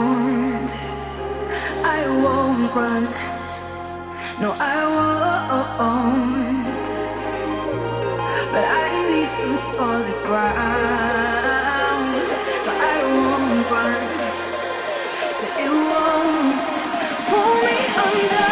won't, I won't run. No, I won't. But I need some solid ground. So I won't run. So it won't pull me under.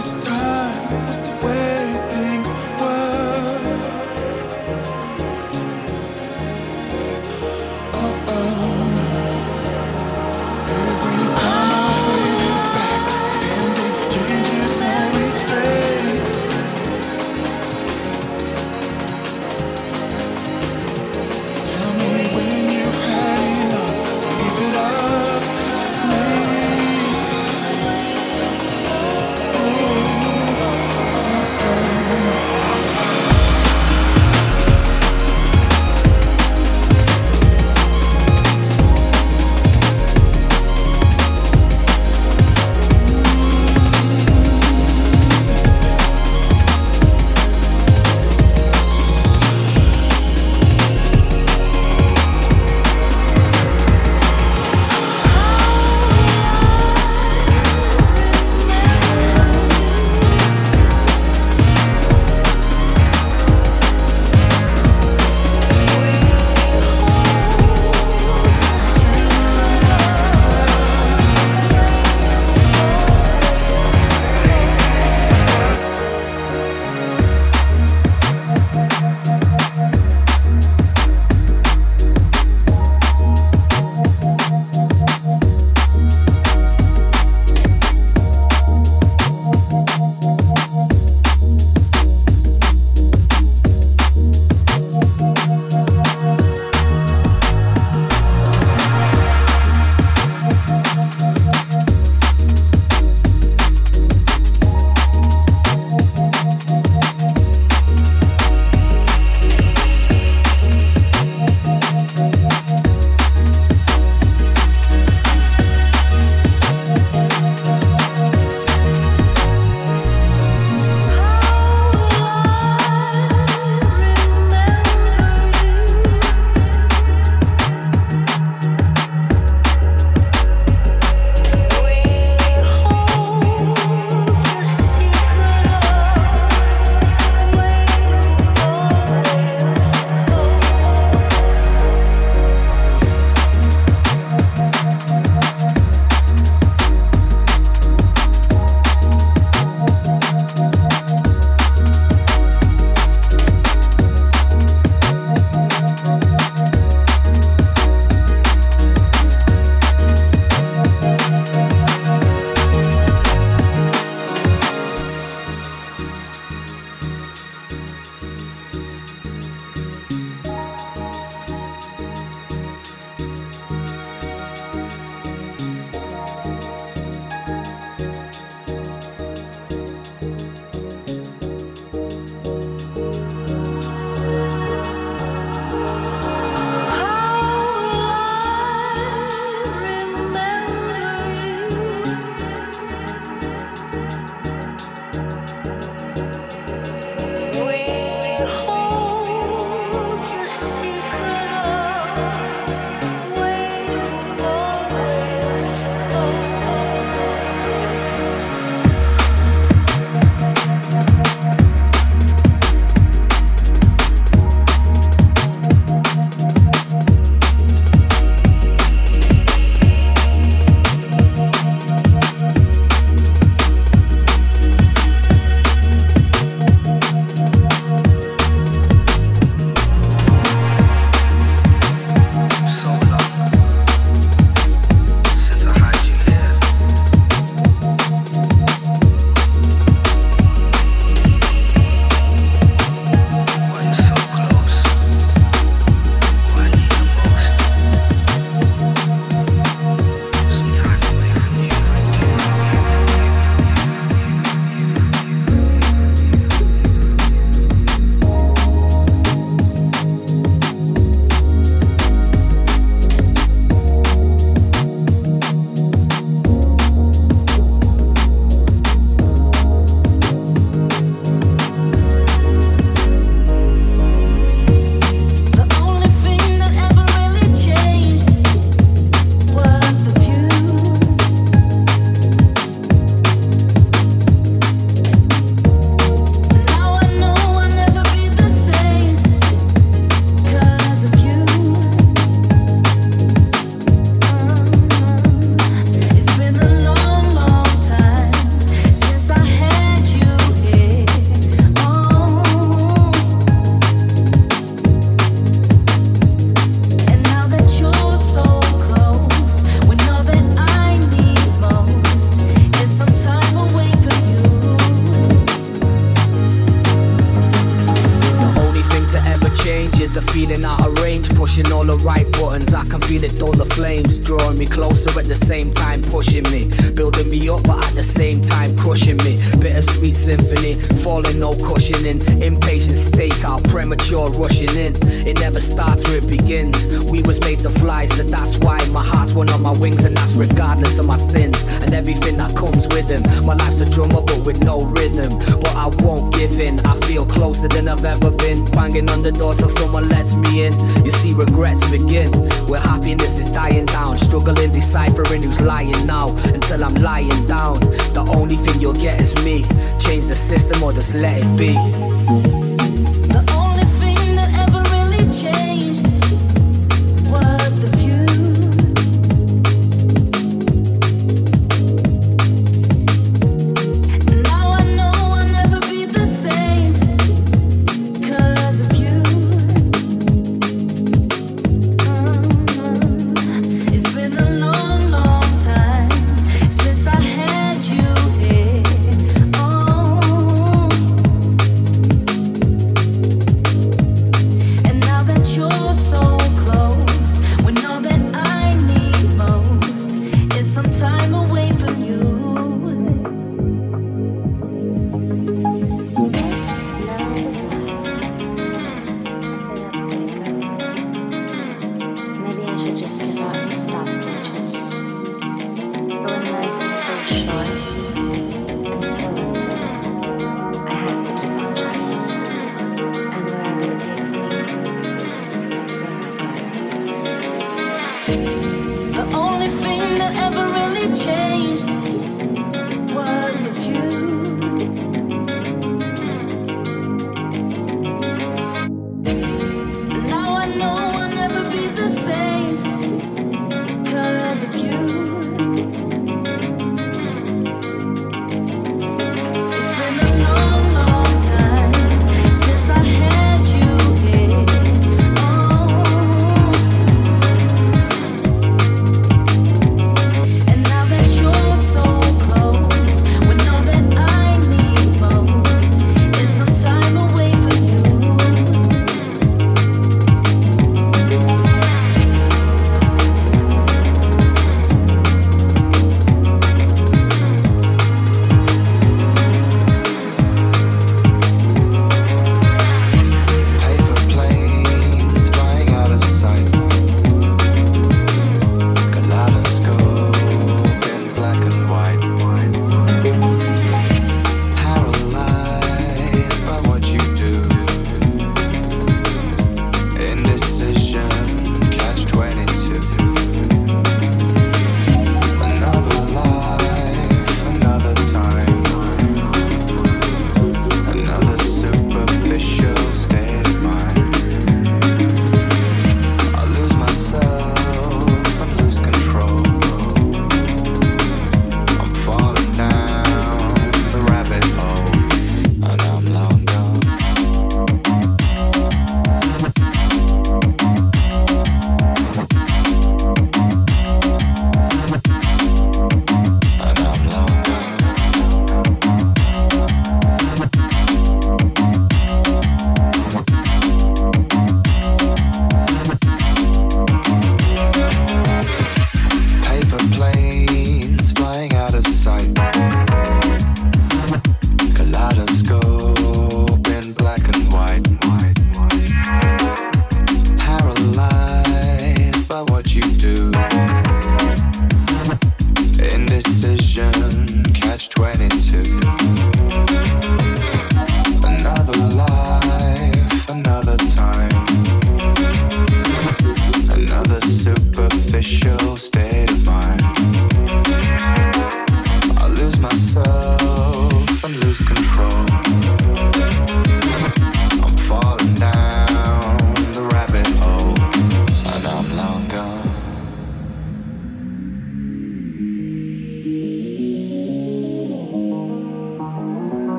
When but with no rhythm. But I won't give in. I feel closer than I've ever been. Banging on the door till someone lets me in. You see, regrets begin where happiness is dying down. Struggling, deciphering who's lying now until I'm lying down. The only thing you'll get is me. Change the system or just let it be.